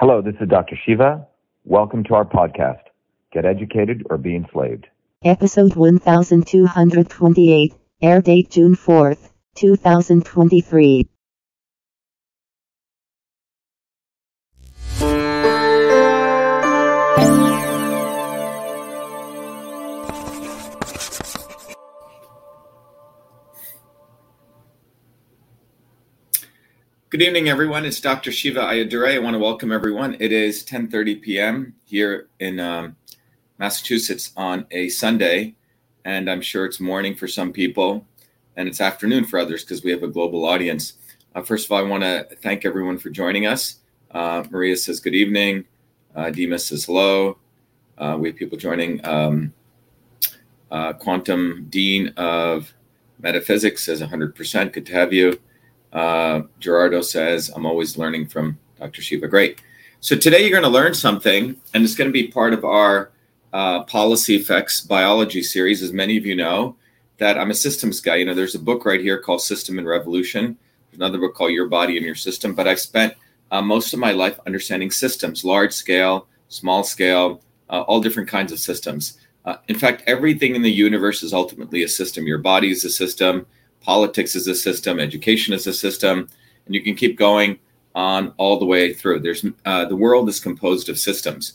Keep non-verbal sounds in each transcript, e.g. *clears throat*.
Hello, this is Dr. Shiva. Welcome to our podcast, Get Educated or Be Enslaved. Episode 1228, air date June 4th, 2023. Good evening, everyone. It's Dr. Shiva Ayyadurai. I want to welcome everyone. It is 10:30 p.m. here in um, Massachusetts on a Sunday, and I'm sure it's morning for some people, and it's afternoon for others because we have a global audience. Uh, first of all, I want to thank everyone for joining us. Uh, Maria says good evening. Uh, Demas says hello. Uh, we have people joining. Um, uh, Quantum Dean of Metaphysics says 100%. Good to have you. Uh, Gerardo says, I'm always learning from Dr. Shiva. Great. So today you're going to learn something, and it's going to be part of our uh, policy effects biology series. As many of you know, that I'm a systems guy. You know, there's a book right here called System and Revolution. There's another book called Your Body and Your System. But I've spent uh, most of my life understanding systems, large scale, small scale, uh, all different kinds of systems. Uh, in fact, everything in the universe is ultimately a system. Your body is a system politics is a system, education is a system, and you can keep going on all the way through. There's uh, the world is composed of systems.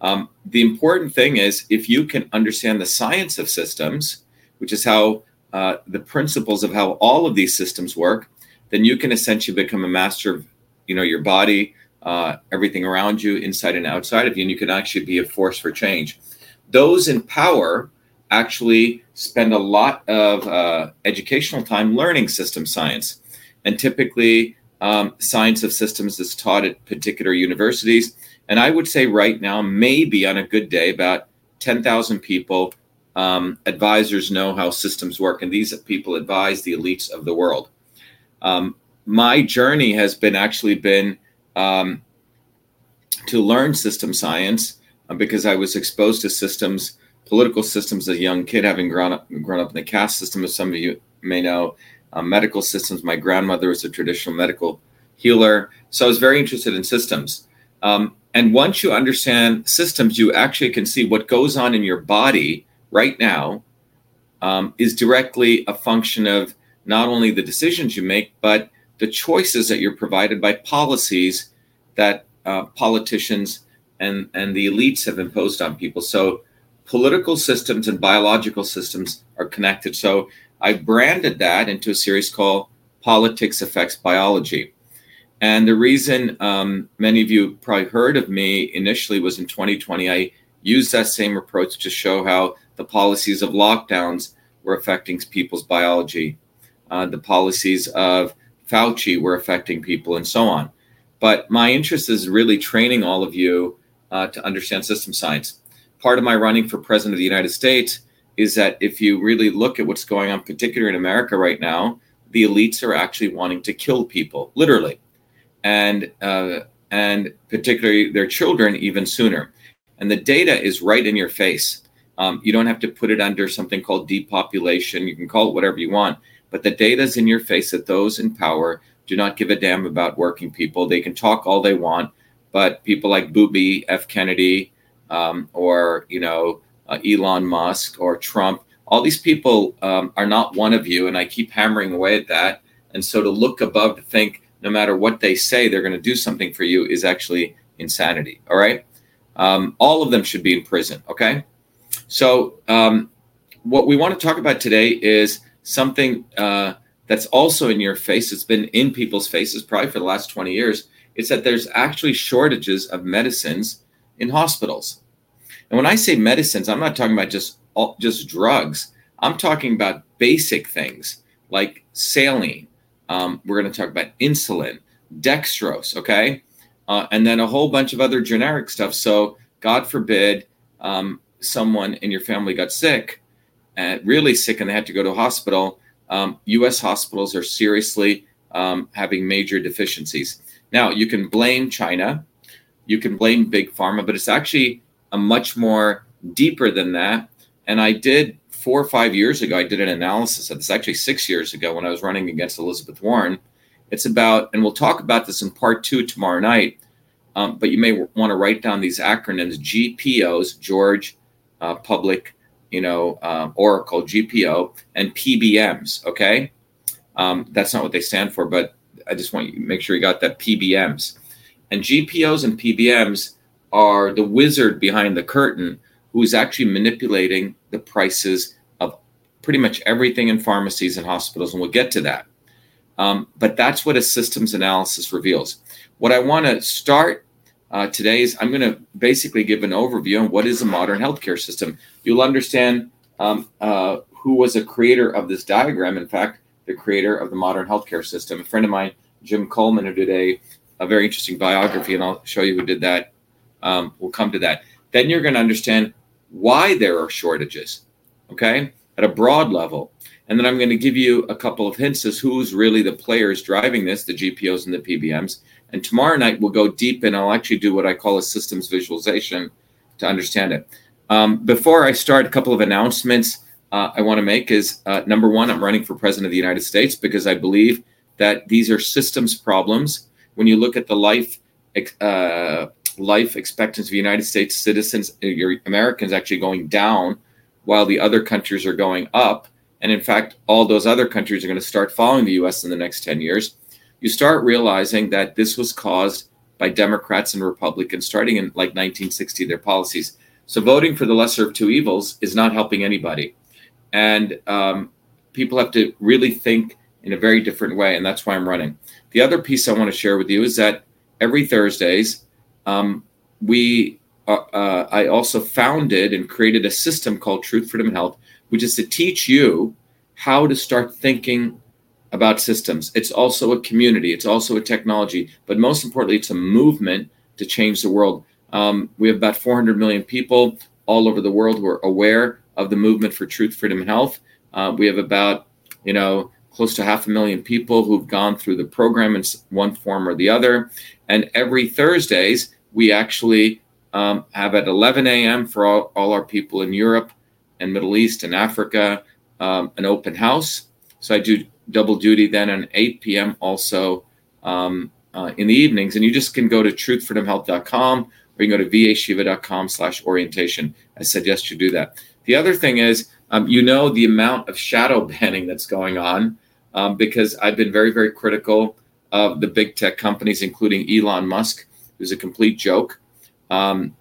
Um, the important thing is if you can understand the science of systems, which is how uh, the principles of how all of these systems work, then you can essentially become a master of you know your body, uh, everything around you, inside and outside of you, and you can actually be a force for change. Those in power actually spend a lot of uh, educational time learning system science. And typically, um, science of systems is taught at particular universities. And I would say right now, maybe on a good day, about 10,000 people, um, advisors know how systems work. And these people advise the elites of the world. Um, my journey has been actually been um, to learn system science uh, because I was exposed to systems political systems as a young kid, having grown up grown up in the caste system, as some of you may know, um, medical systems. My grandmother was a traditional medical healer, so I was very interested in systems. Um, and once you understand systems, you actually can see what goes on in your body right now um, is directly a function of not only the decisions you make, but the choices that you're provided by policies that uh, politicians and and the elites have imposed on people. So political systems and biological systems are connected. So I branded that into a series called Politics Affects Biology. And the reason um, many of you probably heard of me initially was in 2020. I used that same approach to show how the policies of lockdowns were affecting people's biology, uh, the policies of Fauci were affecting people, and so on. But my interest is really training all of you uh, to understand system science part of my running for president of the United States is that if you really look at what's going on, particularly in America right now, the elites are actually wanting to kill people, literally, and uh, and particularly their children even sooner. And the data is right in your face. Um, you don't have to put it under something called depopulation. You can call it whatever you want, but the data is in your face that those in power do not give a damn about working people. They can talk all they want, but people like Booby F. Kennedy, um, or you know uh, Elon Musk or Trump. All these people um, are not one of you, and I keep hammering away at that. And so to look above to think no matter what they say they're going to do something for you is actually insanity. All right, um, all of them should be in prison. Okay, so um, what we want to talk about today is something uh, that's also in your face. It's been in people's faces probably for the last twenty years. It's that there's actually shortages of medicines in hospitals. And when I say medicines, I'm not talking about just just drugs. I'm talking about basic things like saline. Um, we're going to talk about insulin, dextrose, okay, uh, and then a whole bunch of other generic stuff. So God forbid um, someone in your family got sick, and really sick, and they had to go to a hospital. Um, U.S. hospitals are seriously um, having major deficiencies. Now you can blame China you can blame big pharma, but it's actually a much more deeper than that. And I did four or five years ago, I did an analysis of this, actually six years ago when I was running against Elizabeth Warren. It's about, and we'll talk about this in part two tomorrow night. um, but you may want to write down these acronyms: GPOs, George, uh, Public, you know, um, Oracle, GPO, and PBMs. Okay, um, that's not what they stand for, but I just want you to make sure you got that PBMs. And GPOs and PBMs are the wizard behind the curtain who is actually manipulating the prices of pretty much everything in pharmacies and hospitals, and we'll get to that. Um, but that's what a systems analysis reveals. What I want to start uh, today is I'm going to basically give an overview on what is a modern healthcare system. You'll understand um, uh, who was a creator of this diagram. In fact, the creator of the modern healthcare system. A friend of mine, Jim Coleman, who did a, a very interesting biography, and I'll show you who did that. Um, we'll come to that. Then you're going to understand why there are shortages, okay, at a broad level. And then I'm going to give you a couple of hints as who's really the players driving this, the GPOs and the PBMs. And tomorrow night we'll go deep and I'll actually do what I call a systems visualization to understand it. Um, before I start, a couple of announcements uh, I want to make is uh, number one, I'm running for president of the United States because I believe that these are systems problems. When you look at the life uh, life expectancy of United States citizens, uh, your Americans actually going down, while the other countries are going up, and in fact, all those other countries are going to start following the U.S. in the next 10 years. You start realizing that this was caused by Democrats and Republicans starting in like 1960, their policies. So voting for the lesser of two evils is not helping anybody. And um, people have to really think in a very different way. And that's why I'm running. The other piece I want to share with you is that every Thursdays, um, we uh, uh, I also founded and created a system called Truth, Freedom, and Health, which is to teach you how to start thinking about systems. It's also a community, it's also a technology, but most importantly, it's a movement to change the world. Um, we have about 400 million people all over the world who are aware of the movement for truth, freedom, and health. Uh, we have about, you know, close to half a million people who've gone through the program in one form or the other. And every Thursdays, we actually um, have at 11 a.m. for all, all our people in Europe and Middle East and Africa um, an open house. So I do double duty then at 8 p.m. also um, uh, in the evenings. And you just can go to truthfreedomhealth.com or you can go to vashiva.com slash orientation. I suggest you do that. The other thing is, um, you know, the amount of shadow *laughs* banning that's going on um, because I've been very, very critical of the big tech companies, including Elon Musk, who's a complete joke. Um,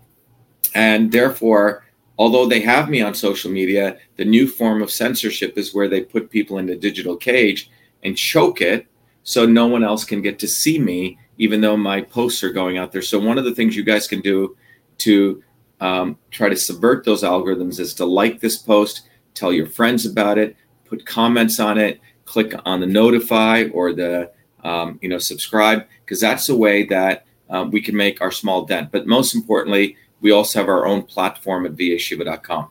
and therefore, although they have me on social media, the new form of censorship is where they put people in a digital cage and choke it so no one else can get to see me, even though my posts are going out there. So, one of the things you guys can do to um, try to subvert those algorithms is to like this post, tell your friends about it, put comments on it, click on the notify or the um, you know subscribe because that's the way that um, we can make our small dent. But most importantly, we also have our own platform at vashiva.com.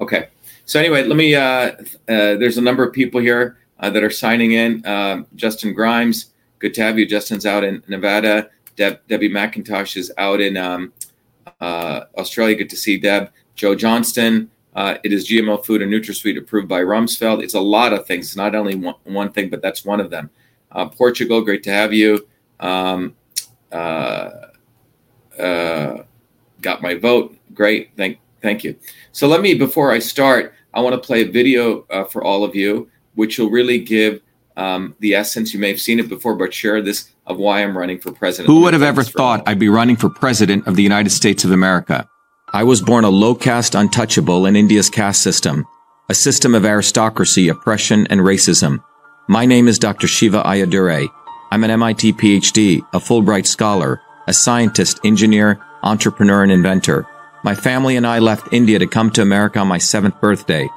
Okay, so anyway, let me. Uh, uh, there's a number of people here uh, that are signing in. Um, Justin Grimes, good to have you. Justin's out in Nevada. Deb, Debbie McIntosh is out in um, uh, Australia. Good to see Deb. Joe Johnston. Uh, it is GMO food and NutraSweet approved by Rumsfeld. It's a lot of things, not only one, one thing, but that's one of them. Uh, Portugal, great to have you. Um, uh, uh, got my vote. Great, thank thank you. So let me, before I start, I want to play a video uh, for all of you, which will really give um, the essence. You may have seen it before, but share this of why I'm running for president. Who would have ever thought I'd be running for president of the United States of America? I was born a low caste untouchable in India's caste system, a system of aristocracy, oppression, and racism. My name is Dr. Shiva Ayyadurai. I'm an MIT PhD, a Fulbright scholar, a scientist, engineer, entrepreneur, and inventor. My family and I left India to come to America on my seventh birthday.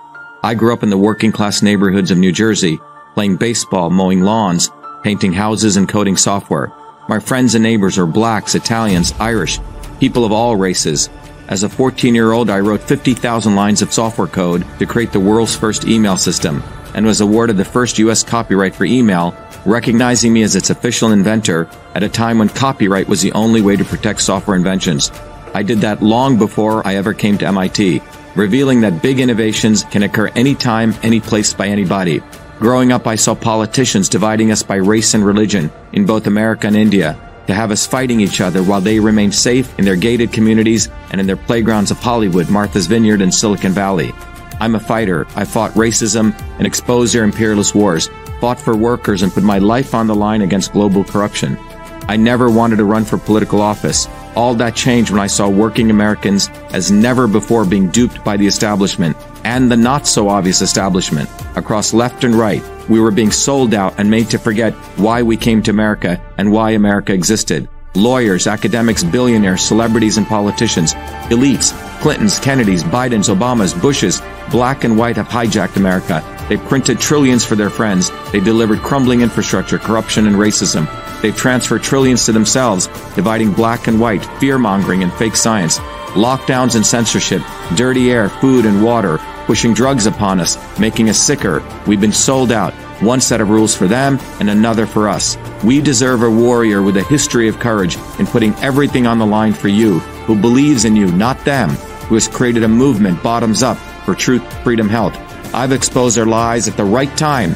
I grew up in the working class neighborhoods of New Jersey, playing baseball, mowing lawns, painting houses, and coding software. My friends and neighbors are blacks, Italians, Irish, people of all races, as a 14 year old, I wrote 50,000 lines of software code to create the world's first email system and was awarded the first US copyright for email, recognizing me as its official inventor at a time when copyright was the only way to protect software inventions. I did that long before I ever came to MIT, revealing that big innovations can occur anytime, any place by anybody. Growing up, I saw politicians dividing us by race and religion in both America and India. To have us fighting each other while they remain safe in their gated communities and in their playgrounds of Hollywood, Martha's Vineyard, and Silicon Valley. I'm a fighter. I fought racism and exposed their imperialist wars, fought for workers, and put my life on the line against global corruption. I never wanted to run for political office. All that changed when I saw working Americans as never before being duped by the establishment and the not so obvious establishment across left and right. We were being sold out and made to forget why we came to America and why America existed. Lawyers, academics, billionaires, celebrities, and politicians, elites, Clintons, Kennedys, Bidens, Obamas, Bushes, black and white have hijacked America. They printed trillions for their friends. They delivered crumbling infrastructure, corruption, and racism. They've transferred trillions to themselves, dividing black and white, fear mongering, and fake science. Lockdowns and censorship, dirty air, food, and water, pushing drugs upon us, making us sicker. We've been sold out. One set of rules for them and another for us. We deserve a warrior with a history of courage in putting everything on the line for you, who believes in you, not them, who has created a movement bottoms up for truth, freedom, health. I've exposed their lies at the right time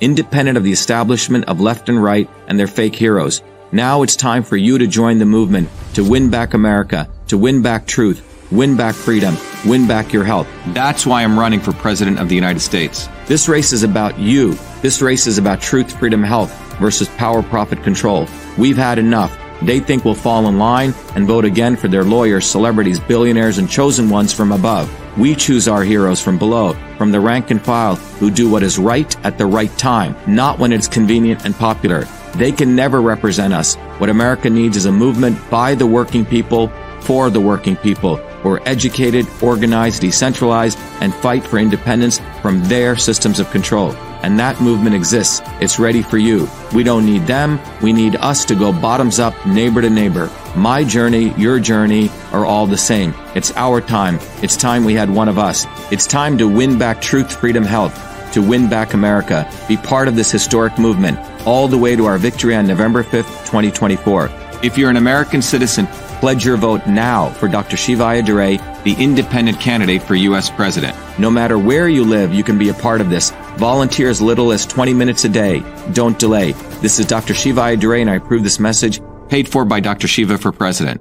independent of the establishment of left and right and their fake heroes. Now it's time for you to join the movement to win back America, to win back truth, win back freedom, win back your health. That's why I'm running for President of the United States. This race is about you. This race is about truth, freedom, health versus power, profit, control. We've had enough. They think we'll fall in line and vote again for their lawyers, celebrities, billionaires, and chosen ones from above. We choose our heroes from below, from the rank and file, who do what is right at the right time, not when it's convenient and popular. They can never represent us. What America needs is a movement by the working people, for the working people, who are educated, organized, decentralized, and fight for independence from their systems of control. And that movement exists. It's ready for you. We don't need them. We need us to go bottoms up, neighbor to neighbor. My journey, your journey are all the same. It's our time. It's time we had one of us. It's time to win back truth, freedom, health to win back America. Be part of this historic movement all the way to our victory on November 5th, 2024. If you're an American citizen, pledge your vote now for Dr. Shiva Ayyadurai, the independent candidate for U.S. President. No matter where you live, you can be a part of this. Volunteer as little as 20 minutes a day. Don't delay. This is Dr. Shiva Ayyadurai, and I approve this message paid for by Dr. Shiva for President.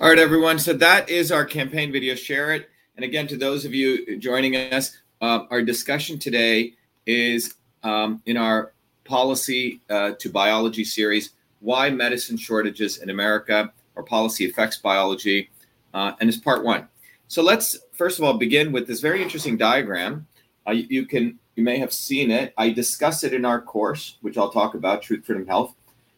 All right, everyone. So that is our campaign video. Share it. And again, to those of you joining us, uh, our discussion today is um, in our policy uh, to biology series why medicine shortages in America or policy affects biology. Uh, and it's part one. So let's first of all begin with this very interesting diagram. Uh, you, you can you may have seen it. I discuss it in our course, which I'll talk about, Truth, Freedom, Health.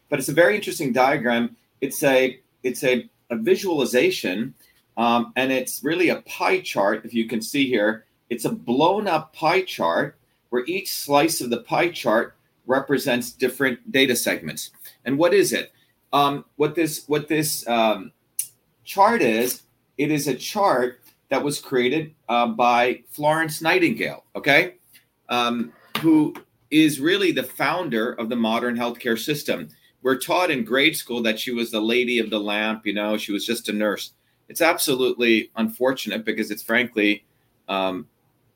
But it's a very interesting diagram. It's a it's a a visualization, um, and it's really a pie chart. If you can see here, it's a blown up pie chart where each slice of the pie chart represents different data segments. And what is it? Um, what this what this um, chart is? It is a chart that was created uh, by Florence Nightingale. Okay, um, who is really the founder of the modern healthcare system we're taught in grade school that she was the lady of the lamp, you know, she was just a nurse. It's absolutely unfortunate because it's frankly um,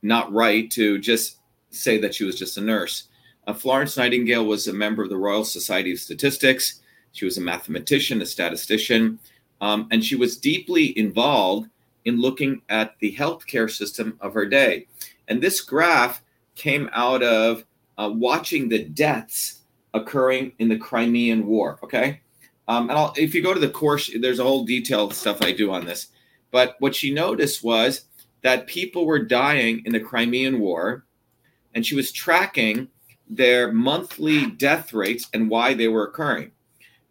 not right to just say that she was just a nurse. Uh, Florence Nightingale was a member of the Royal Society of Statistics. She was a mathematician, a statistician, um, and she was deeply involved in looking at the healthcare system of her day. And this graph came out of uh, watching the deaths occurring in the Crimean War. Okay. Um, and I'll, if you go to the course, there's a whole detailed stuff I do on this. But what she noticed was that people were dying in the Crimean War, and she was tracking their monthly death rates and why they were occurring.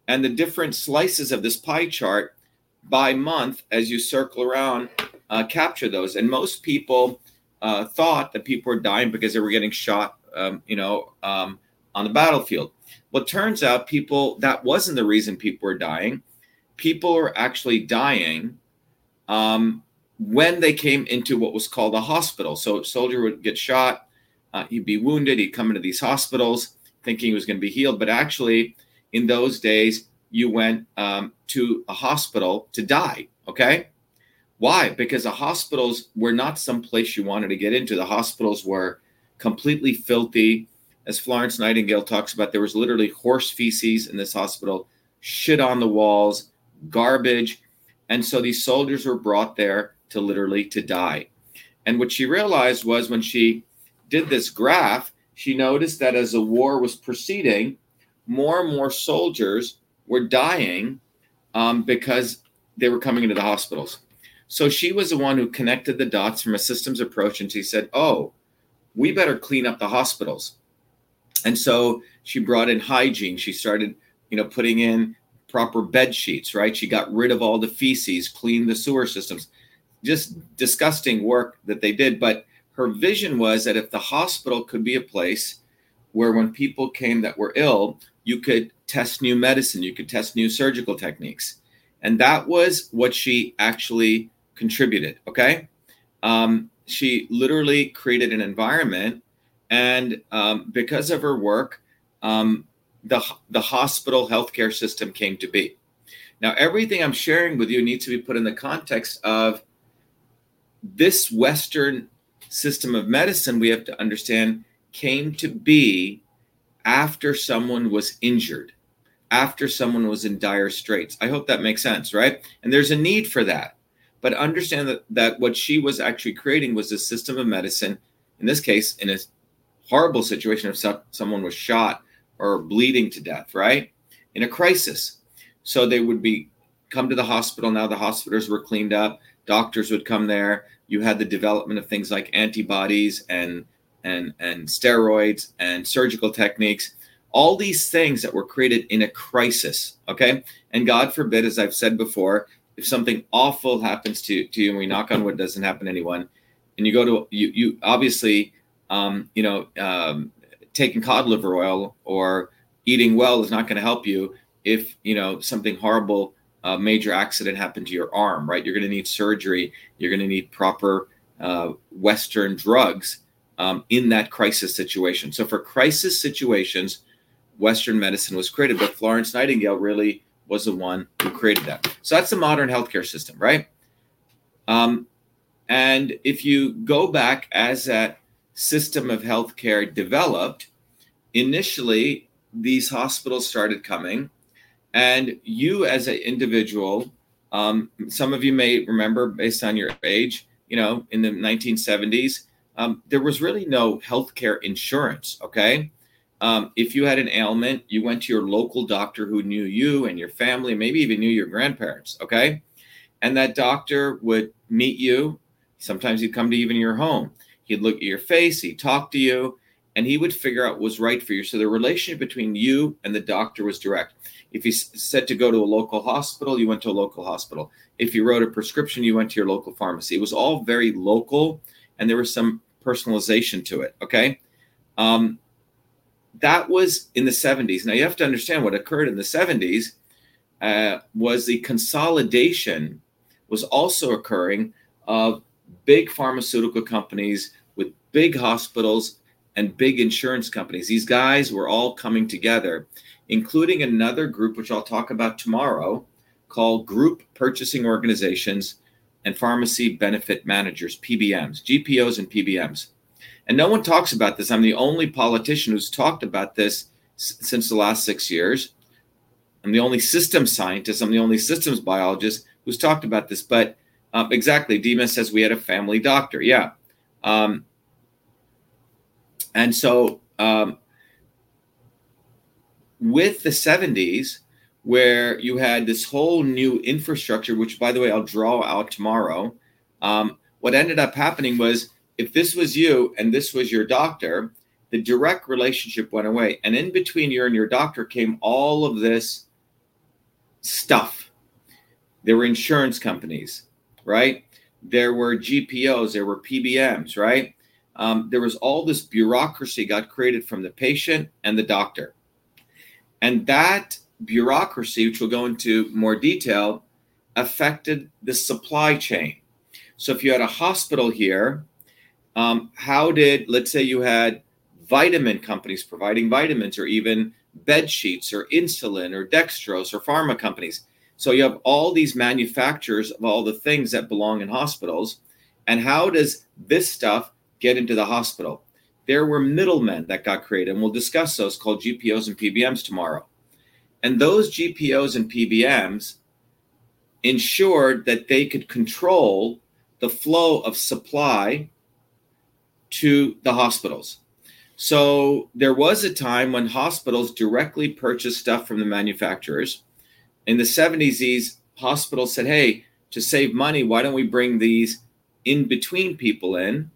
And the different slices of this pie chart by month, as you circle around, uh, capture those. And most people uh, thought that people were dying because they were getting shot, um, you know, um, on the battlefield. Well, turns out people that wasn't the reason people were dying. People were actually dying um, when they came into what was called a hospital. So, a soldier would get shot, uh, he'd be wounded, he'd come into these hospitals thinking he was going to be healed, but actually, in those days, you went um, to a hospital to die. Okay. Why? Because the hospitals were not some place you wanted to get into. The hospitals were completely filthy. As Florence Nightingale talks about, there was literally horse feces in this hospital, shit on the walls, garbage. And so these soldiers were brought there to literally to die. And what she realized was when she did this graph, she noticed that as the war was proceeding, more and more soldiers were dying um, because they were coming into the hospitals. So she was the one who connected the dots from a systems approach, and she said, "Oh, we better clean up the hospitals." And so she brought in hygiene. She started, you know, putting in proper bed sheets. Right? She got rid of all the feces, cleaned the sewer systems. Just disgusting work that they did. But her vision was that if the hospital could be a place where, when people came that were ill, you could test new medicine, you could test new surgical techniques. And that was what she actually contributed. Okay. Um, she literally created an environment, and um, because of her work, um, the, the hospital healthcare system came to be. Now, everything I'm sharing with you needs to be put in the context of this Western system of medicine, we have to understand, came to be after someone was injured, after someone was in dire straits. I hope that makes sense, right? And there's a need for that. But understand that, that what she was actually creating was a system of medicine, in this case, in a horrible situation if so, someone was shot or bleeding to death, right? In a crisis. So they would be come to the hospital. Now the hospitals were cleaned up. Doctors would come there. You had the development of things like antibodies and and and steroids and surgical techniques all these things that were created in a crisis okay? And god forbid as i've said before if something awful happens to, to you and we knock on wood doesn't happen to anyone and you go to you you obviously um, you know um, taking cod liver oil or eating well is not going to help you if you know something horrible uh, major accident happened to your arm right? You're going to need surgery. You're going to need proper uh, western drugs um, in that crisis situation. So for crisis situations, Western medicine was created, but Florence Nightingale really was the one who created that. So that's the modern healthcare system, right? Um, and if you go back as that system of healthcare developed, initially these hospitals started coming, and you as an individual, um, some of you may remember based on your age, you know, in the 1970s, um, there was really no healthcare insurance. Okay. Um, if you had an ailment, you went to your local doctor who knew you and your family, maybe even knew your grandparents. Okay. And that doctor would meet you. Sometimes he'd come to even your home. He'd look at your face, he'd talk to you, and he would figure out what was right for you. So the relationship between you and the doctor was direct. If he said to go to a local hospital, you went to a local hospital. If you wrote a prescription, you went to your local pharmacy. It was all very local, and there was some personalization to it. Okay. Um, that was in the 70s. Now you have to understand what occurred in the 70s uh, was the consolidation was also occurring of big pharmaceutical companies with big hospitals and big insurance companies. These guys were all coming together, including another group, which I'll talk about tomorrow, called Group Purchasing Organizations and pharmacy benefit managers, PBMs, GPOs and PBMs. And no one talks about this. I'm the only politician who's talked about this s- since the last six years. I'm the only systems scientist, I'm the only systems biologist who's talked about this. But uh, exactly, Dima says we had a family doctor. Yeah. Um, and so um, with the 70s, where you had this whole new infrastructure, which, by the way, I'll draw out tomorrow. Um, what ended up happening was if this was you and this was your doctor, the direct relationship went away. And in between you and your doctor came all of this stuff. There were insurance companies, right? There were GPOs, there were PBMs, right? Um, there was all this bureaucracy got created from the patient and the doctor. And that bureaucracy, which we'll go into more detail, affected the supply chain. So if you had a hospital here, um, how did, let's say you had vitamin companies providing vitamins or even bed sheets or insulin or dextrose or pharma companies. So you have all these manufacturers of all the things that belong in hospitals. And how does this stuff get into the hospital? There were middlemen that got created, and we'll discuss those called GPOs and PBMs tomorrow. And those GPOs and PBMs ensured that they could control the flow of supply to the hospitals. So there was a time when hospitals directly purchased stuff from the manufacturers. In the 70s, these hospitals said, hey, to save money, why don't we bring these in between people in?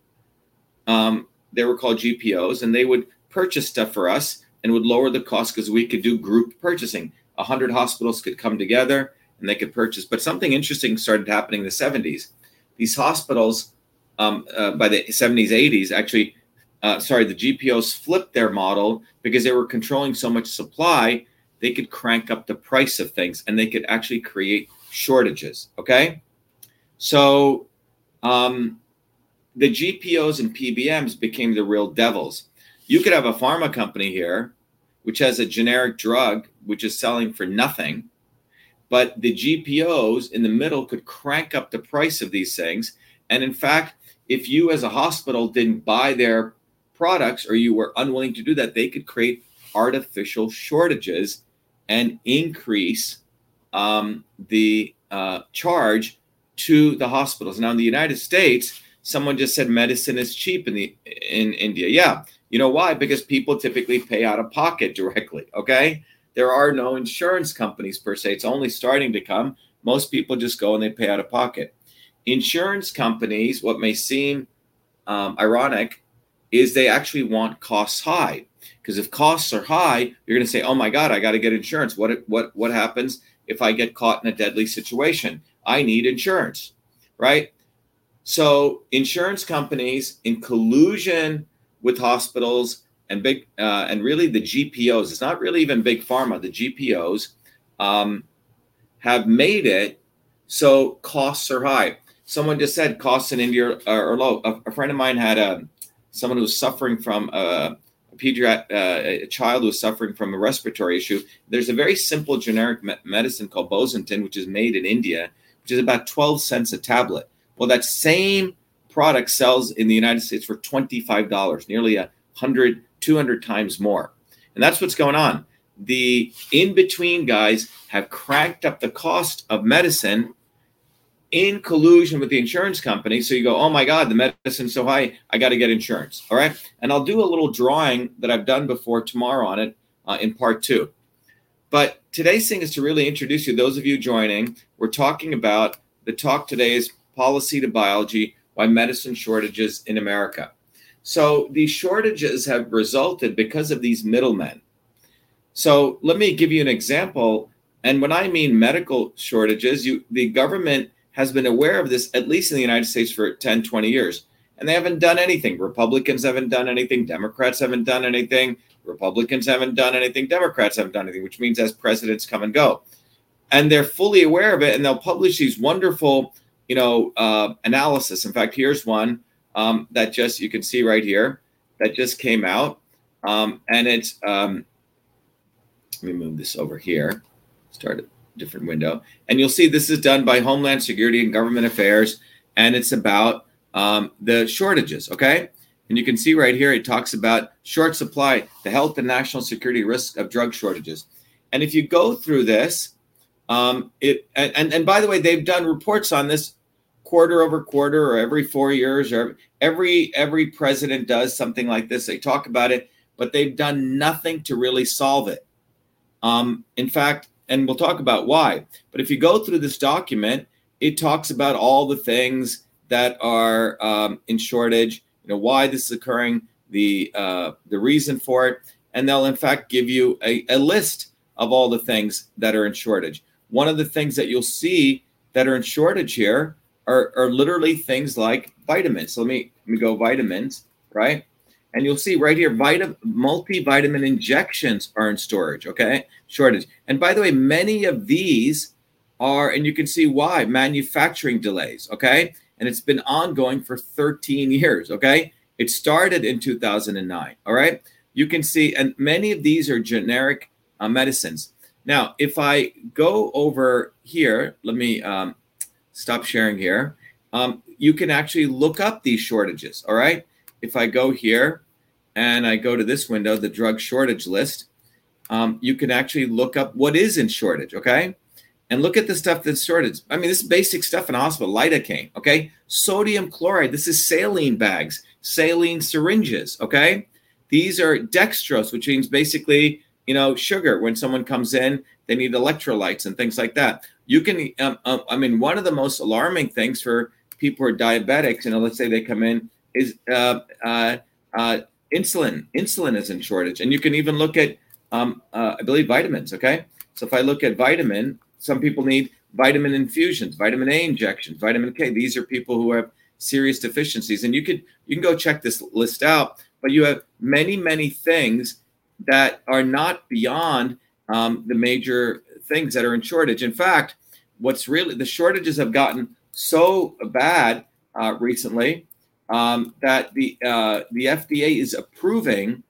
Um, they were called GPOs, and they would purchase stuff for us and would lower the cost because we could do group purchasing. A hundred hospitals could come together and they could purchase. But something interesting started happening in the 70s. These hospitals, um, uh, by the 70s, 80s, actually uh, sorry, the GPOs flipped their model because they were controlling so much supply, they could crank up the price of things and they could actually create shortages. Okay. So um, the GPOs and PBMs became the real devils. You could have a pharma company here, which has a generic drug, which is selling for nothing. But the GPOs in the middle could crank up the price of these things. And in fact, if you as a hospital didn't buy their products or you were unwilling to do that, they could create artificial shortages and increase um, the uh, charge to the hospitals. Now, in the United States, someone just said medicine is cheap in the in India. Yeah, you know why? Because people typically pay out of pocket directly. Okay, there are no insurance companies per se. It's only starting to come. Most people just go and they pay out of pocket. Insurance companies, what may seem um, ironic, is they actually want costs high. Because if costs are high, you're going to say, "Oh my God, I got to get insurance." What what what happens if I get caught in a deadly situation? I need insurance, right? So insurance companies, in collusion with hospitals and big uh, and really the GPOs, it's not really even big pharma. The GPOs um, have made it so costs are high. Someone just said costs in India are, low. A, a friend of mine had a someone who was suffering from a, a pediatric, uh, a child who's suffering from a respiratory issue. There's a very simple generic me- medicine called Bosentan, which is made in India, which is about 12 cents a tablet. Well, that same product sells in the United States for $25, nearly a hundred, 200 times more. And that's what's going on. The in between guys have cranked up the cost of medicine in collusion with the insurance company. So you go, oh my God, the medicine's so high, I got to get insurance. All right. And I'll do a little drawing that I've done before tomorrow on it uh, in part two. But today's thing is to really introduce you, those of you joining, we're talking about the talk today is policy to biology why medicine shortages in America. So these shortages have resulted because of these middlemen. So let me give you an example. And when I mean medical shortages, you the government has been aware of this, at least in the United States, for 10, 20 years. And they haven't done anything. Republicans haven't done anything. Democrats haven't done anything. Republicans haven't done anything. Democrats haven't done anything, which means as presidents come and go. And they're fully aware of it. And they'll publish these wonderful, you know, uh, analysis. In fact, here's one um, that just, you can see right here, that just came out. Um, and it's, um, let me move this over here. Start a different window. And you'll see this is done by Homeland Security and Government Affairs, and it's about um, the shortages. Okay. And you can see right here, it talks about short supply, the health and national security risk of drug shortages. And if you go through this, um, it and, and by the way, they've done reports on this quarter over quarter or every four years or every every president does something like this. They talk about it, but they've done nothing to really solve it. Um, in fact, and we'll talk about why. But if you go through this document, it talks about all the things that are um, in shortage, you know, why this is occurring, the uh, the reason for it, and they'll in fact give you a, a list of all the things that are in shortage. One of the things that you'll see that are in shortage here are, are literally things like vitamins. So let me let me go vitamins, right? And you'll see right here, vitamin multivitamin injections are in storage, okay? Shortage. And by the way, many of these are, and you can see why, manufacturing delays, okay? And it's been ongoing for 13 years, okay? It started in 2009, all right? You can see, and many of these are generic uh, medicines. Now, if I go over here, let me um, stop sharing here. Um, you can actually look up these shortages, all right? if I go here and I go to this window, the drug shortage list, um, you can actually look up what is in shortage, okay? And look at the stuff that's shortage. I mean, this is basic stuff in hospital, lidocaine, okay? Sodium chloride, this is saline bags, saline syringes, okay? These are dextrose, which means basically, you know, sugar. When someone comes in, they need electrolytes and things like that. You can, um, um, I mean, one of the most alarming things for people who are diabetics, you know, let's say they come in is uh, uh, uh, insulin. Insulin is in shortage, and you can even look at, um, uh, I believe, vitamins. Okay, so if I look at vitamin, some people need vitamin infusions, vitamin A injections, vitamin K. These are people who have serious deficiencies, and you could you can go check this list out. But you have many many things that are not beyond um, the major things that are in shortage. In fact, what's really the shortages have gotten so bad uh, recently um, that the uh, the FDA is approving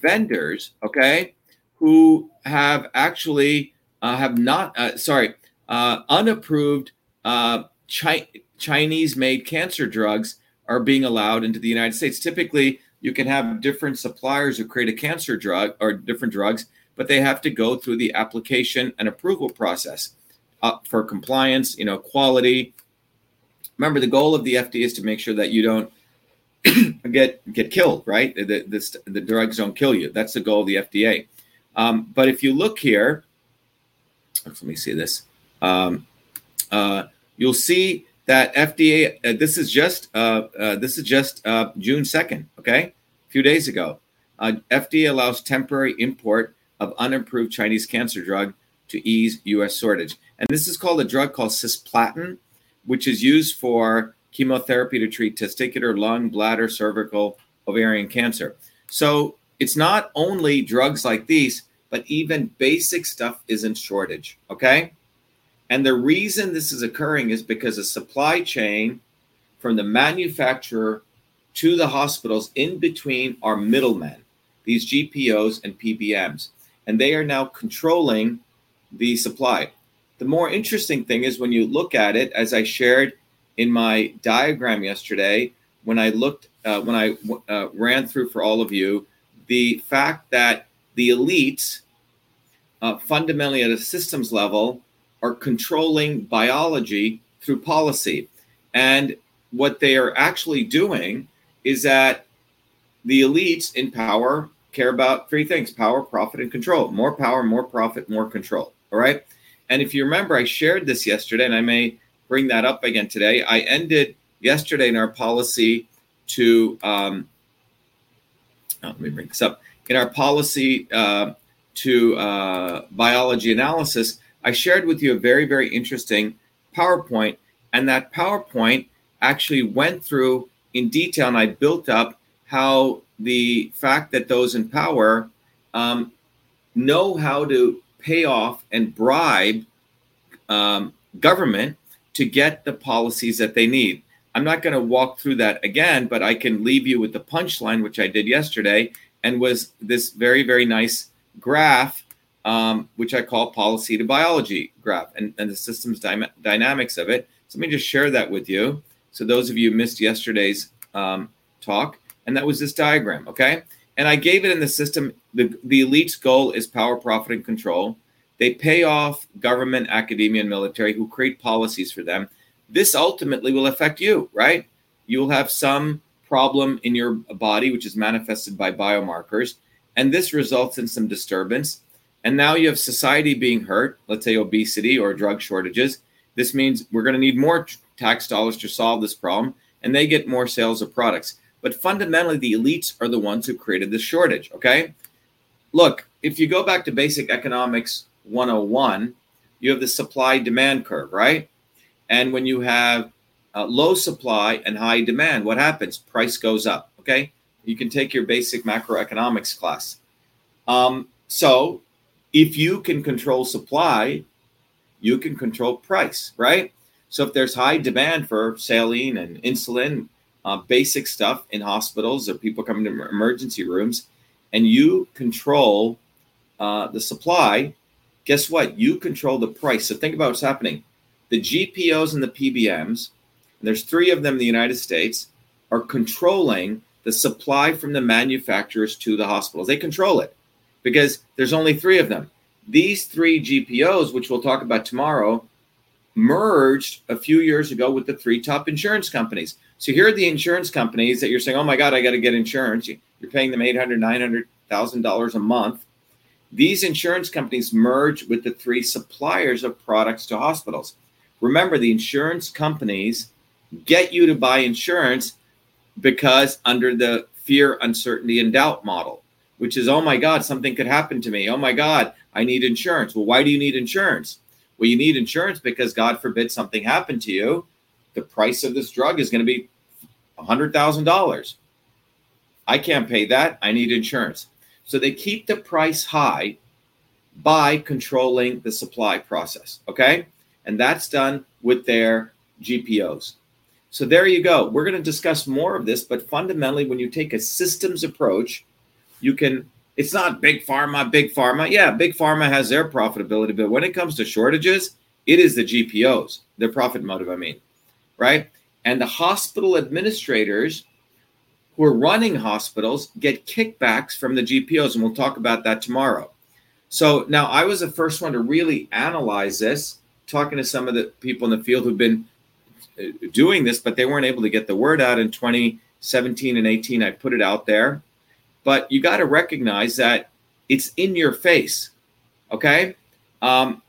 vendors, okay, who have actually uh, have not uh, sorry uh, unapproved uh, Chi- Chinese made cancer drugs are being allowed into the United States. Typically, you can have different suppliers who create a cancer drug or different drugs, but they have to go through the application and approval process uh, for compliance, you know, quality, remember the goal of the FDA is to make sure that you don't *clears throat* get get killed, right? The, this, the drugs don't kill you. That's the goal of the FDA. Um, but if you look here, let me see this. Um, uh, you'll see that FDA. Uh, this is just uh, uh this is just uh, June second. Okay, a few days ago, uh, FDA allows temporary import of unapproved Chinese cancer drug to ease U.S. shortage, and this is called a drug called cisplatin which is used for chemotherapy to treat testicular, lung, bladder, cervical, ovarian cancer. So it's not only drugs like these, but even basic stuff is in shortage. Okay. And the reason this is occurring is because the supply chain from the manufacturer to the hospitals in between are middlemen, these GPOs and PBMs. And they are now controlling the supply. The more interesting thing is when you look at it, as I shared in my diagram yesterday, when I looked, uh, when I uh, ran through for all of you, the fact that the elites, uh, fundamentally at a systems level, are controlling biology through policy. And what they are actually doing is that the elites in power care about three things power, profit, and control. More power, more profit, more control. All right. And if you remember, I shared this yesterday, and I may bring that up again today. I ended yesterday in our policy to, um, oh, let me bring this up. In our policy uh, to uh, biology analysis, I shared with you a very, very interesting PowerPoint. And that PowerPoint actually went through in detail, and I built up how the fact that those in power um, know how to pay off and bribe um, government to get the policies that they need. I'm not going to walk through that again, but I can leave you with the punchline, which I did yesterday, and was this very, very nice graph, um, which I call policy to biology graph, and, and the systems dy- dynamics of it. So let me just share that with you. So those of you missed yesterday's um, talk, and that was this diagram, okay? And I gave it in the system. The, the elite's goal is power, profit, and control. They pay off government, academia, and military who create policies for them. This ultimately will affect you, right? You'll have some problem in your body, which is manifested by biomarkers, and this results in some disturbance. And now you have society being hurt, let's say obesity or drug shortages. This means we're going to need more tax dollars to solve this problem, and they get more sales of products. But fundamentally, the elites are the ones who created this shortage. Okay. Look, if you go back to basic economics 101, you have the supply demand curve, right? And when you have uh, low supply and high demand, what happens? Price goes up. Okay. You can take your basic macroeconomics class. Um, so if you can control supply, you can control price, right? So if there's high demand for saline and insulin, uh, basic stuff in hospitals or people coming to emergency rooms, and you control uh, the supply, guess what? You control the price. So think about what's happening. The GPOs and the PBMs, and there's three of them in the United States, are controlling the supply from the manufacturers to the hospitals. They control it because there's only three of them. These three GPOs, which we'll talk about tomorrow, merged a few years ago with the three top insurance companies. So here are the insurance companies that you're saying, oh my God, I got to get insurance. You're paying them $800,000, $900,000 a month. These insurance companies merge with the three suppliers of products to hospitals. Remember, the insurance companies get you to buy insurance because under the fear, uncertainty, and doubt model, which is, oh my God, something could happen to me. Oh my God, I need insurance. Well, why do you need insurance? Well, you need insurance because God forbid something happened to you. The price of this drug is going to be $100,000. I can't pay that. I need insurance. So they keep the price high by controlling the supply process. Okay. And that's done with their GPOs. So there you go. We're going to discuss more of this, but fundamentally, when you take a systems approach, you can. It's not big pharma, big pharma. Yeah, big pharma has their profitability, but when it comes to shortages, it is the GPOs, their profit motive, I mean, right? And the hospital administrators who are running hospitals get kickbacks from the GPOs, and we'll talk about that tomorrow. So now I was the first one to really analyze this, talking to some of the people in the field who've been doing this, but they weren't able to get the word out in 2017 and 18. I put it out there, but you got to recognize that it's in your face. Okay. Um,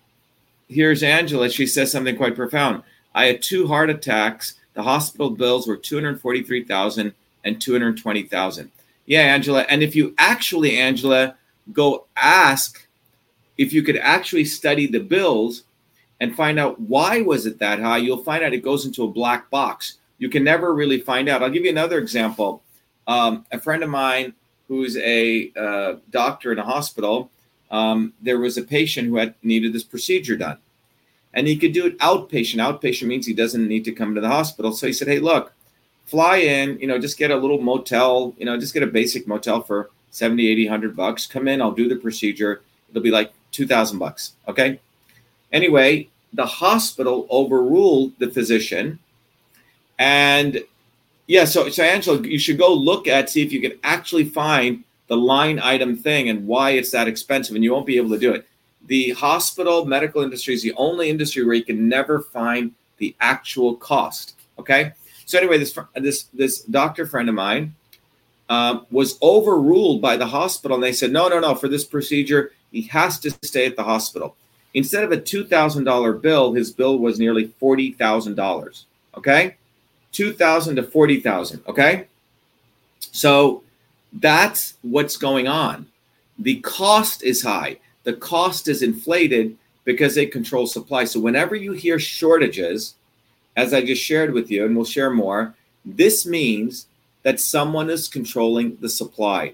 here's Angela. She says something quite profound. I had two heart attacks. The hospital bills were 243,000 and 220,000. Yeah, Angela. And if you actually, Angela, go ask if you could actually study the bills, and find out why was it that high, you'll find out it goes into a black box. You can never really find out. I'll give you another example. Um, a friend of mine who's a uh, doctor in a hospital, um, there was a patient who had needed this procedure done. And he could do it outpatient. Outpatient means he doesn't need to come to the hospital. So he said, Hey, look, fly in, you know, just get a little motel, you know, just get a basic motel for 70, 80, 100 bucks. Come in, I'll do the procedure. It'll be like 2000 bucks. Okay. Anyway, the hospital overruled the physician. And yeah, so, so Angela, you should go look at, see if you can actually find the line item thing and why it's that expensive, and you won't be able to do it. The hospital medical industry is the only industry where you can never find the actual cost. Okay. So anyway, this this this doctor friend of mine um, was overruled by the hospital, and they said, no, no, no. For this procedure, he has to stay at the hospital. Instead of a $2,000 bill, his bill was nearly $40,000. Okay? 2,000 to 40,000, okay? So that's what's going on. The cost is high. The cost is inflated because they control supply. So whenever you hear shortages, as I just shared with you, and we'll share more, this means that someone is controlling the supply.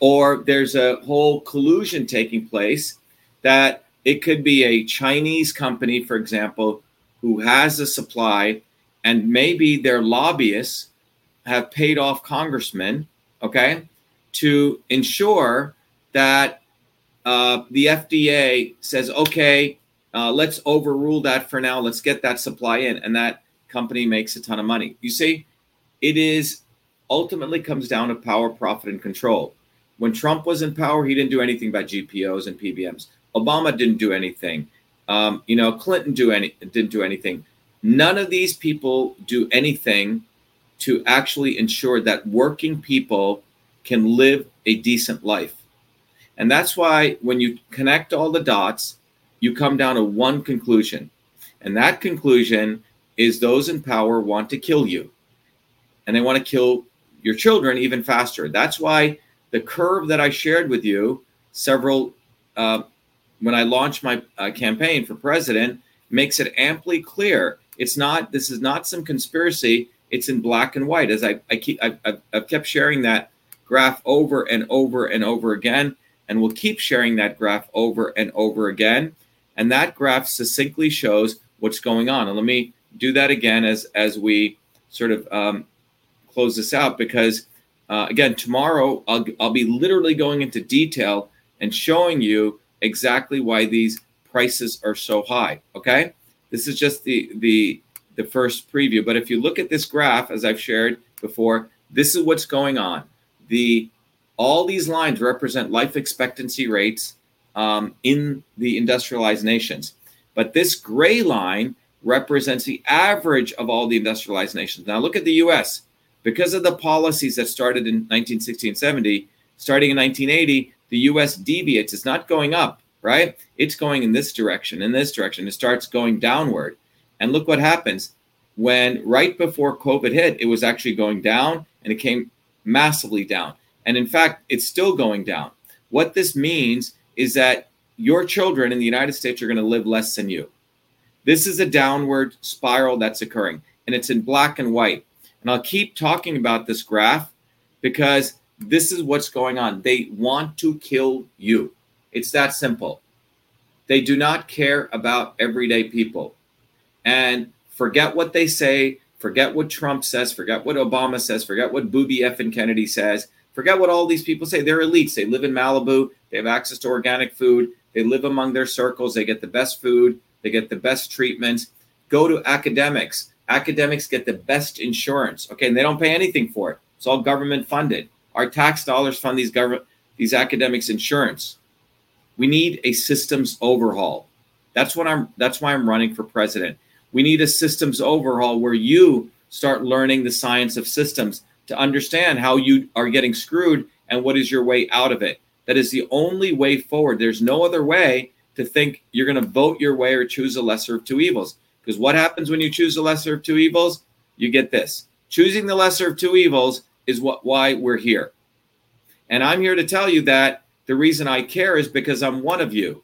Or there's a whole collusion taking place that it could be a Chinese company, for example, who has a supply, and maybe their lobbyists have paid off congressmen, okay, to ensure that uh, the FDA says, okay, uh, let's overrule that for now. Let's get that supply in, and that company makes a ton of money. You see, it is ultimately comes down to power, profit, and control. When Trump was in power, he didn't do anything about GPOs and PBMs. Obama didn't do anything. Um, you know, Clinton do any didn't do anything. None of these people do anything to actually ensure that working people can live a decent life. And that's why when you connect all the dots, you come down to one conclusion. And that conclusion is those in power want to kill you. And they want to kill your children even faster. That's why the curve that I shared with you several uh, when I launched my uh, campaign for president makes it amply clear. It's not. This is not some conspiracy. It's in black and white. As I, I keep, I've, I've kept sharing that graph over and over and over again, and we'll keep sharing that graph over and over again. And that graph succinctly shows what's going on. And let me do that again as as we sort of um, close this out because uh, again tomorrow I'll, I'll be literally going into detail and showing you exactly why these prices are so high okay this is just the the the first preview but if you look at this graph as i've shared before this is what's going on the all these lines represent life expectancy rates um, in the industrialized nations but this gray line represents the average of all the industrialized nations now look at the us because of the policies that started in 1960 and 70, starting in 1980, the US deviates. It's not going up, right? It's going in this direction, in this direction. It starts going downward. And look what happens when right before COVID hit, it was actually going down and it came massively down. And in fact, it's still going down. What this means is that your children in the United States are going to live less than you. This is a downward spiral that's occurring, and it's in black and white. And I'll keep talking about this graph because this is what's going on. They want to kill you. It's that simple. They do not care about everyday people. And forget what they say, forget what Trump says, forget what Obama says, forget what Booby F and Kennedy says, forget what all these people say. They're elites. They live in Malibu, they have access to organic food, they live among their circles, they get the best food, they get the best treatments. Go to academics academics get the best insurance. Okay, and they don't pay anything for it. It's all government funded. Our tax dollars fund these government these academics insurance. We need a systems overhaul. That's what I'm that's why I'm running for president. We need a systems overhaul where you start learning the science of systems to understand how you are getting screwed and what is your way out of it. That is the only way forward. There's no other way to think you're going to vote your way or choose a lesser of two evils. Because what happens when you choose the lesser of two evils? You get this. Choosing the lesser of two evils is what why we're here. And I'm here to tell you that the reason I care is because I'm one of you.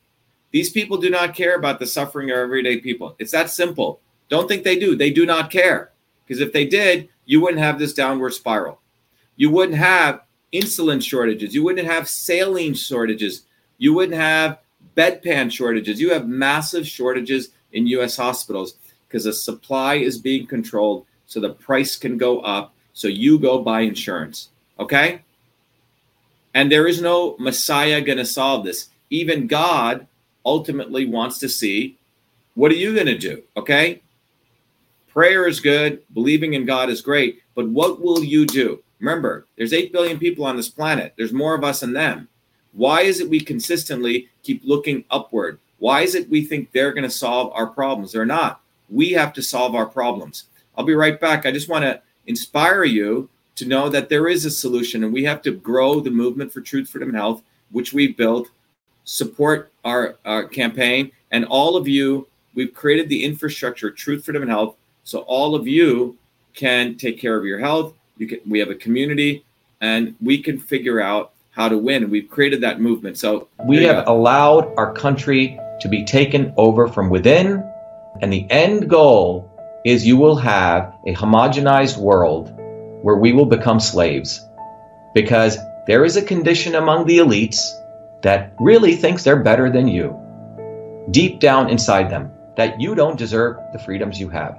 These people do not care about the suffering of everyday people. It's that simple. Don't think they do. They do not care. Because if they did, you wouldn't have this downward spiral. You wouldn't have insulin shortages. You wouldn't have saline shortages. You wouldn't have bedpan shortages. You have massive shortages in US hospitals because the supply is being controlled so the price can go up. So you go buy insurance. Okay? And there is no Messiah going to solve this. Even God ultimately wants to see what are you going to do? Okay? Prayer is good, believing in God is great, but what will you do? Remember, there's 8 billion people on this planet. There's more of us than them. Why is it we consistently keep looking upward? Why is it we think they're going to solve our problems? They're not. We have to solve our problems. I'll be right back. I just want to inspire you to know that there is a solution and we have to grow the movement for truth, freedom, and health, which we've built, support our, our campaign. And all of you, we've created the infrastructure, truth, freedom, and health. So all of you can take care of your health. You can, we have a community and we can figure out how to win. We've created that movement. So we have go. allowed our country to be taken over from within. And the end goal is you will have a homogenized world where we will become slaves. Because there is a condition among the elites that really thinks they're better than you, deep down inside them, that you don't deserve the freedoms you have.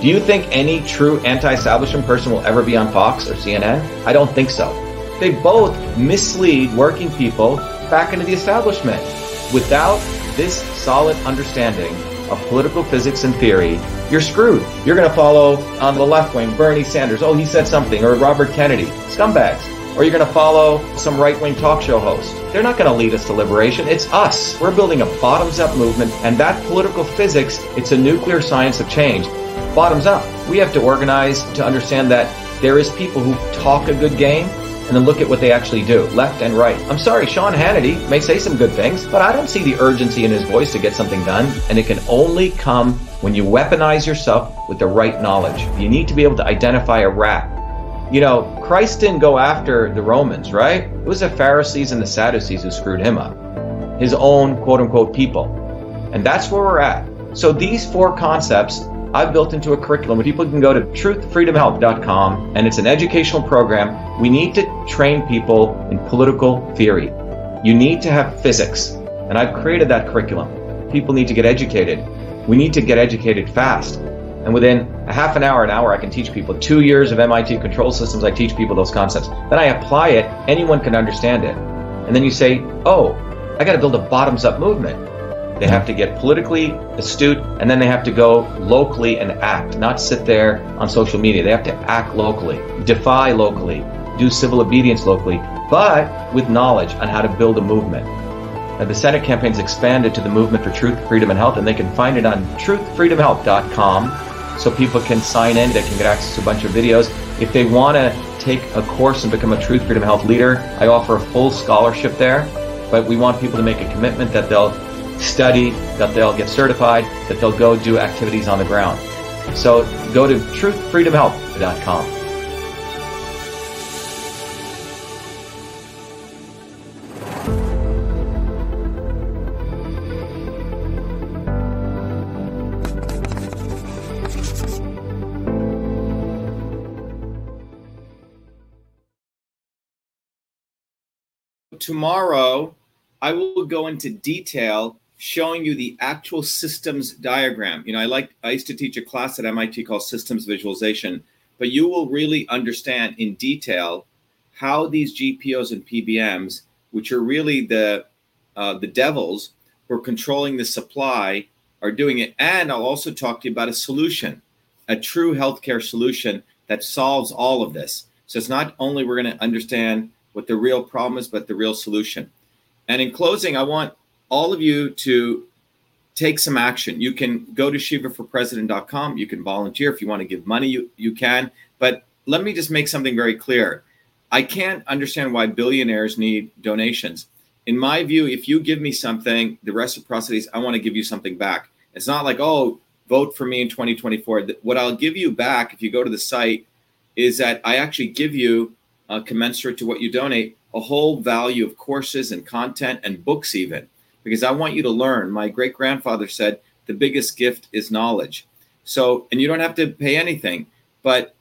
Do you think any true anti-establishment person will ever be on Fox or CNN? I don't think so. They both mislead working people back into the establishment. Without this solid understanding of political physics and theory, you're screwed. You're going to follow on the left wing Bernie Sanders. Oh, he said something. Or Robert Kennedy. Scumbags. Or you're going to follow some right wing talk show host. They're not going to lead us to liberation. It's us. We're building a bottoms up movement. And that political physics, it's a nuclear science of change bottoms up. We have to organize to understand that there is people who talk a good game and then look at what they actually do, left and right. I'm sorry, Sean Hannity may say some good things, but I don't see the urgency in his voice to get something done. And it can only come when you weaponize yourself with the right knowledge. You need to be able to identify a rat. You know, Christ didn't go after the Romans, right? It was the Pharisees and the Sadducees who screwed him up. His own quote unquote people. And that's where we're at. So these four concepts I've built into a curriculum where people can go to truthfreedomhealth.com and it's an educational program. We need to train people in political theory. You need to have physics. And I've created that curriculum. People need to get educated. We need to get educated fast. And within a half an hour, an hour, I can teach people two years of MIT control systems. I teach people those concepts. Then I apply it. Anyone can understand it. And then you say, oh, I got to build a bottoms up movement. They have to get politically astute and then they have to go locally and act, not sit there on social media. They have to act locally, defy locally, do civil obedience locally, but with knowledge on how to build a movement. Now, the Senate campaign's expanded to the Movement for Truth, Freedom, and Health, and they can find it on truthfreedomhealth.com so people can sign in. They can get access to a bunch of videos. If they want to take a course and become a Truth, Freedom, Health leader, I offer a full scholarship there. But we want people to make a commitment that they'll study, that they'll get certified, that they'll go do activities on the ground. So go to truthfreedomhealth.com. Tomorrow, I will go into detail showing you the actual systems diagram. You know, I like I used to teach a class at MIT called systems visualization, but you will really understand in detail how these GPOs and PBMs, which are really the uh, the devils who are controlling the supply, are doing it. And I'll also talk to you about a solution, a true healthcare solution that solves all of this. So it's not only we're going to understand what the real problem is, but the real solution. And in closing, I want all of you to take some action. You can go to shivaforpresident.com. You can volunteer if you want to give money, you, you can. But let me just make something very clear. I can't understand why billionaires need donations. In my view, if you give me something, the reciprocity is I want to give you something back. It's not like, oh, vote for me in 2024. What I'll give you back if you go to the site is that I actually give you, uh, commensurate to what you donate, a whole value of courses and content and books, even because I want you to learn. My great grandfather said the biggest gift is knowledge. So, and you don't have to pay anything, but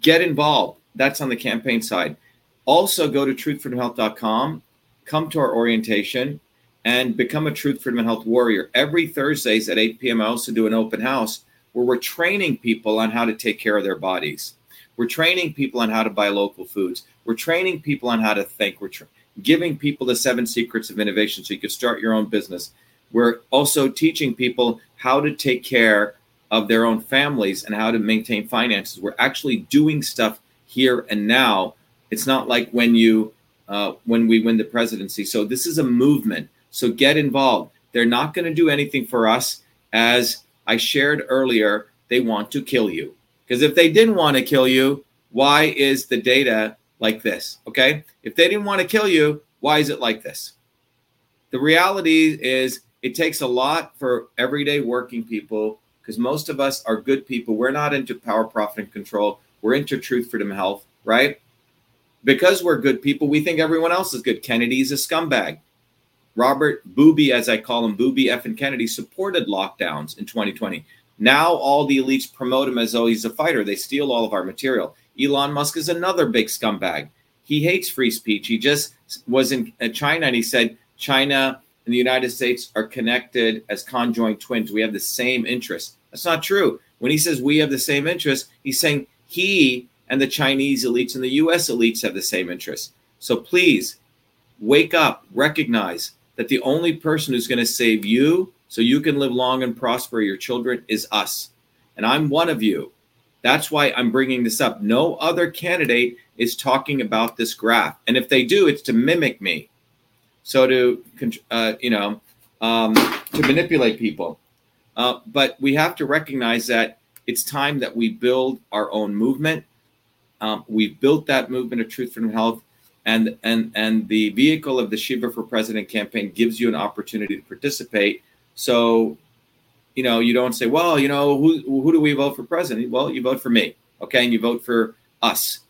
get involved. That's on the campaign side. Also, go to truthfreedomhealth.com, come to our orientation, and become a Truth Freedom and Health warrior. Every Thursdays at 8 p.m., I also do an open house where we're training people on how to take care of their bodies. We're training people on how to buy local foods. We're training people on how to think. We're tra- giving people the seven secrets of innovation so you can start your own business. We're also teaching people how to take care of their own families and how to maintain finances. We're actually doing stuff here and now it's not like when you uh, when we win the presidency. So this is a movement. So get involved. They're not going to do anything for us. As I shared earlier, they want to kill you. Because if they didn't want to kill you, why is the data like this? Okay. If they didn't want to kill you, why is it like this? The reality is it takes a lot for everyday working people because most of us are good people. We're not into power, profit, and control. We're into truth, freedom, health, right? because we're good people, we think everyone else is good. Kennedy's a scumbag. Robert Booby, as I call him, Booby F and Kennedy, supported lockdowns in 2020. Now all the elites promote him as though he's a fighter. They steal all of our material. Elon Musk is another big scumbag. He hates free speech. He just was in uh, China and he said China and the United States are connected as conjoined twins. We have the same interests. That's not true. When he says we have the same interests, he's saying he and the Chinese elites and the US elites have the same interests. So please wake up, recognize that the only person who's going to save you so you can live long and prosper your children is us. And I'm one of you. That's why I'm bringing this up. No other candidate is talking about this graph. And if they do, it's to mimic me. So to, uh, you know, um, to manipulate people. Uh, but we have to recognize that it's time that we build our own movement um, we've built that movement of Truth from Health, and and and the vehicle of the Shiva for President campaign gives you an opportunity to participate. So, you know, you don't say, well, you know, who who do we vote for president? Well, you vote for me, okay, and you vote for us.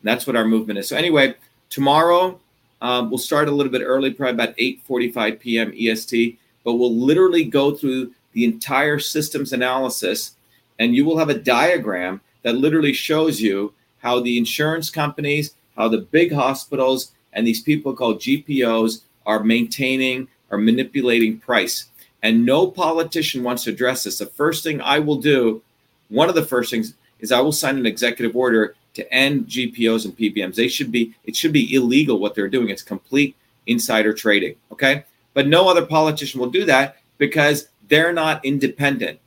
And that's what our movement is. So anyway, tomorrow um, we'll start a little bit early, probably about 8:45 p.m. EST, but we'll literally go through the entire systems analysis, and you will have a diagram that literally shows you how the insurance companies, how the big hospitals, and these people called GPOs are maintaining or manipulating price. And no politician wants to address this. The first thing I will do, one of the first things, is I will sign an executive order to end GPOs and PBMs. They should be, it should be illegal what they're doing. It's complete insider trading. Okay. But no other politician will do that because they're not independent.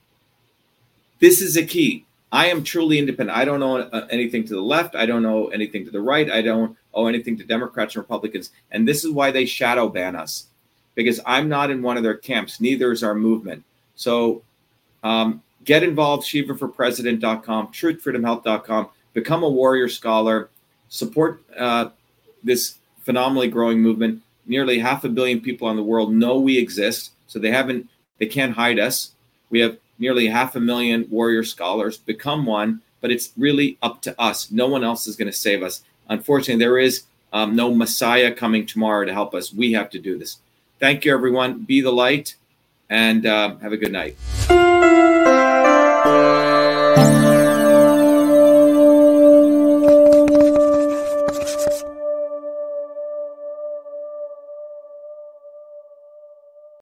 This is a key. I am truly independent. I don't know uh, anything to the left. I don't know anything to the right. I don't owe anything to Democrats and Republicans. And this is why they shadow ban us, because I'm not in one of their camps. Neither is our movement. So um, get involved, ShivaForPresident.com, TruthFreedomHealth.com. Become a warrior scholar. Support uh, this phenomenally growing movement. Nearly half a billion people in the world know we exist, so they haven't, they can't hide us. We have nearly half a million warrior scholars become one, but it's really up to us. No one else is going to save us. Unfortunately, there is um, no Messiah coming tomorrow to help us. We have to do this. Thank you, everyone. Be the light and uh, have a good night.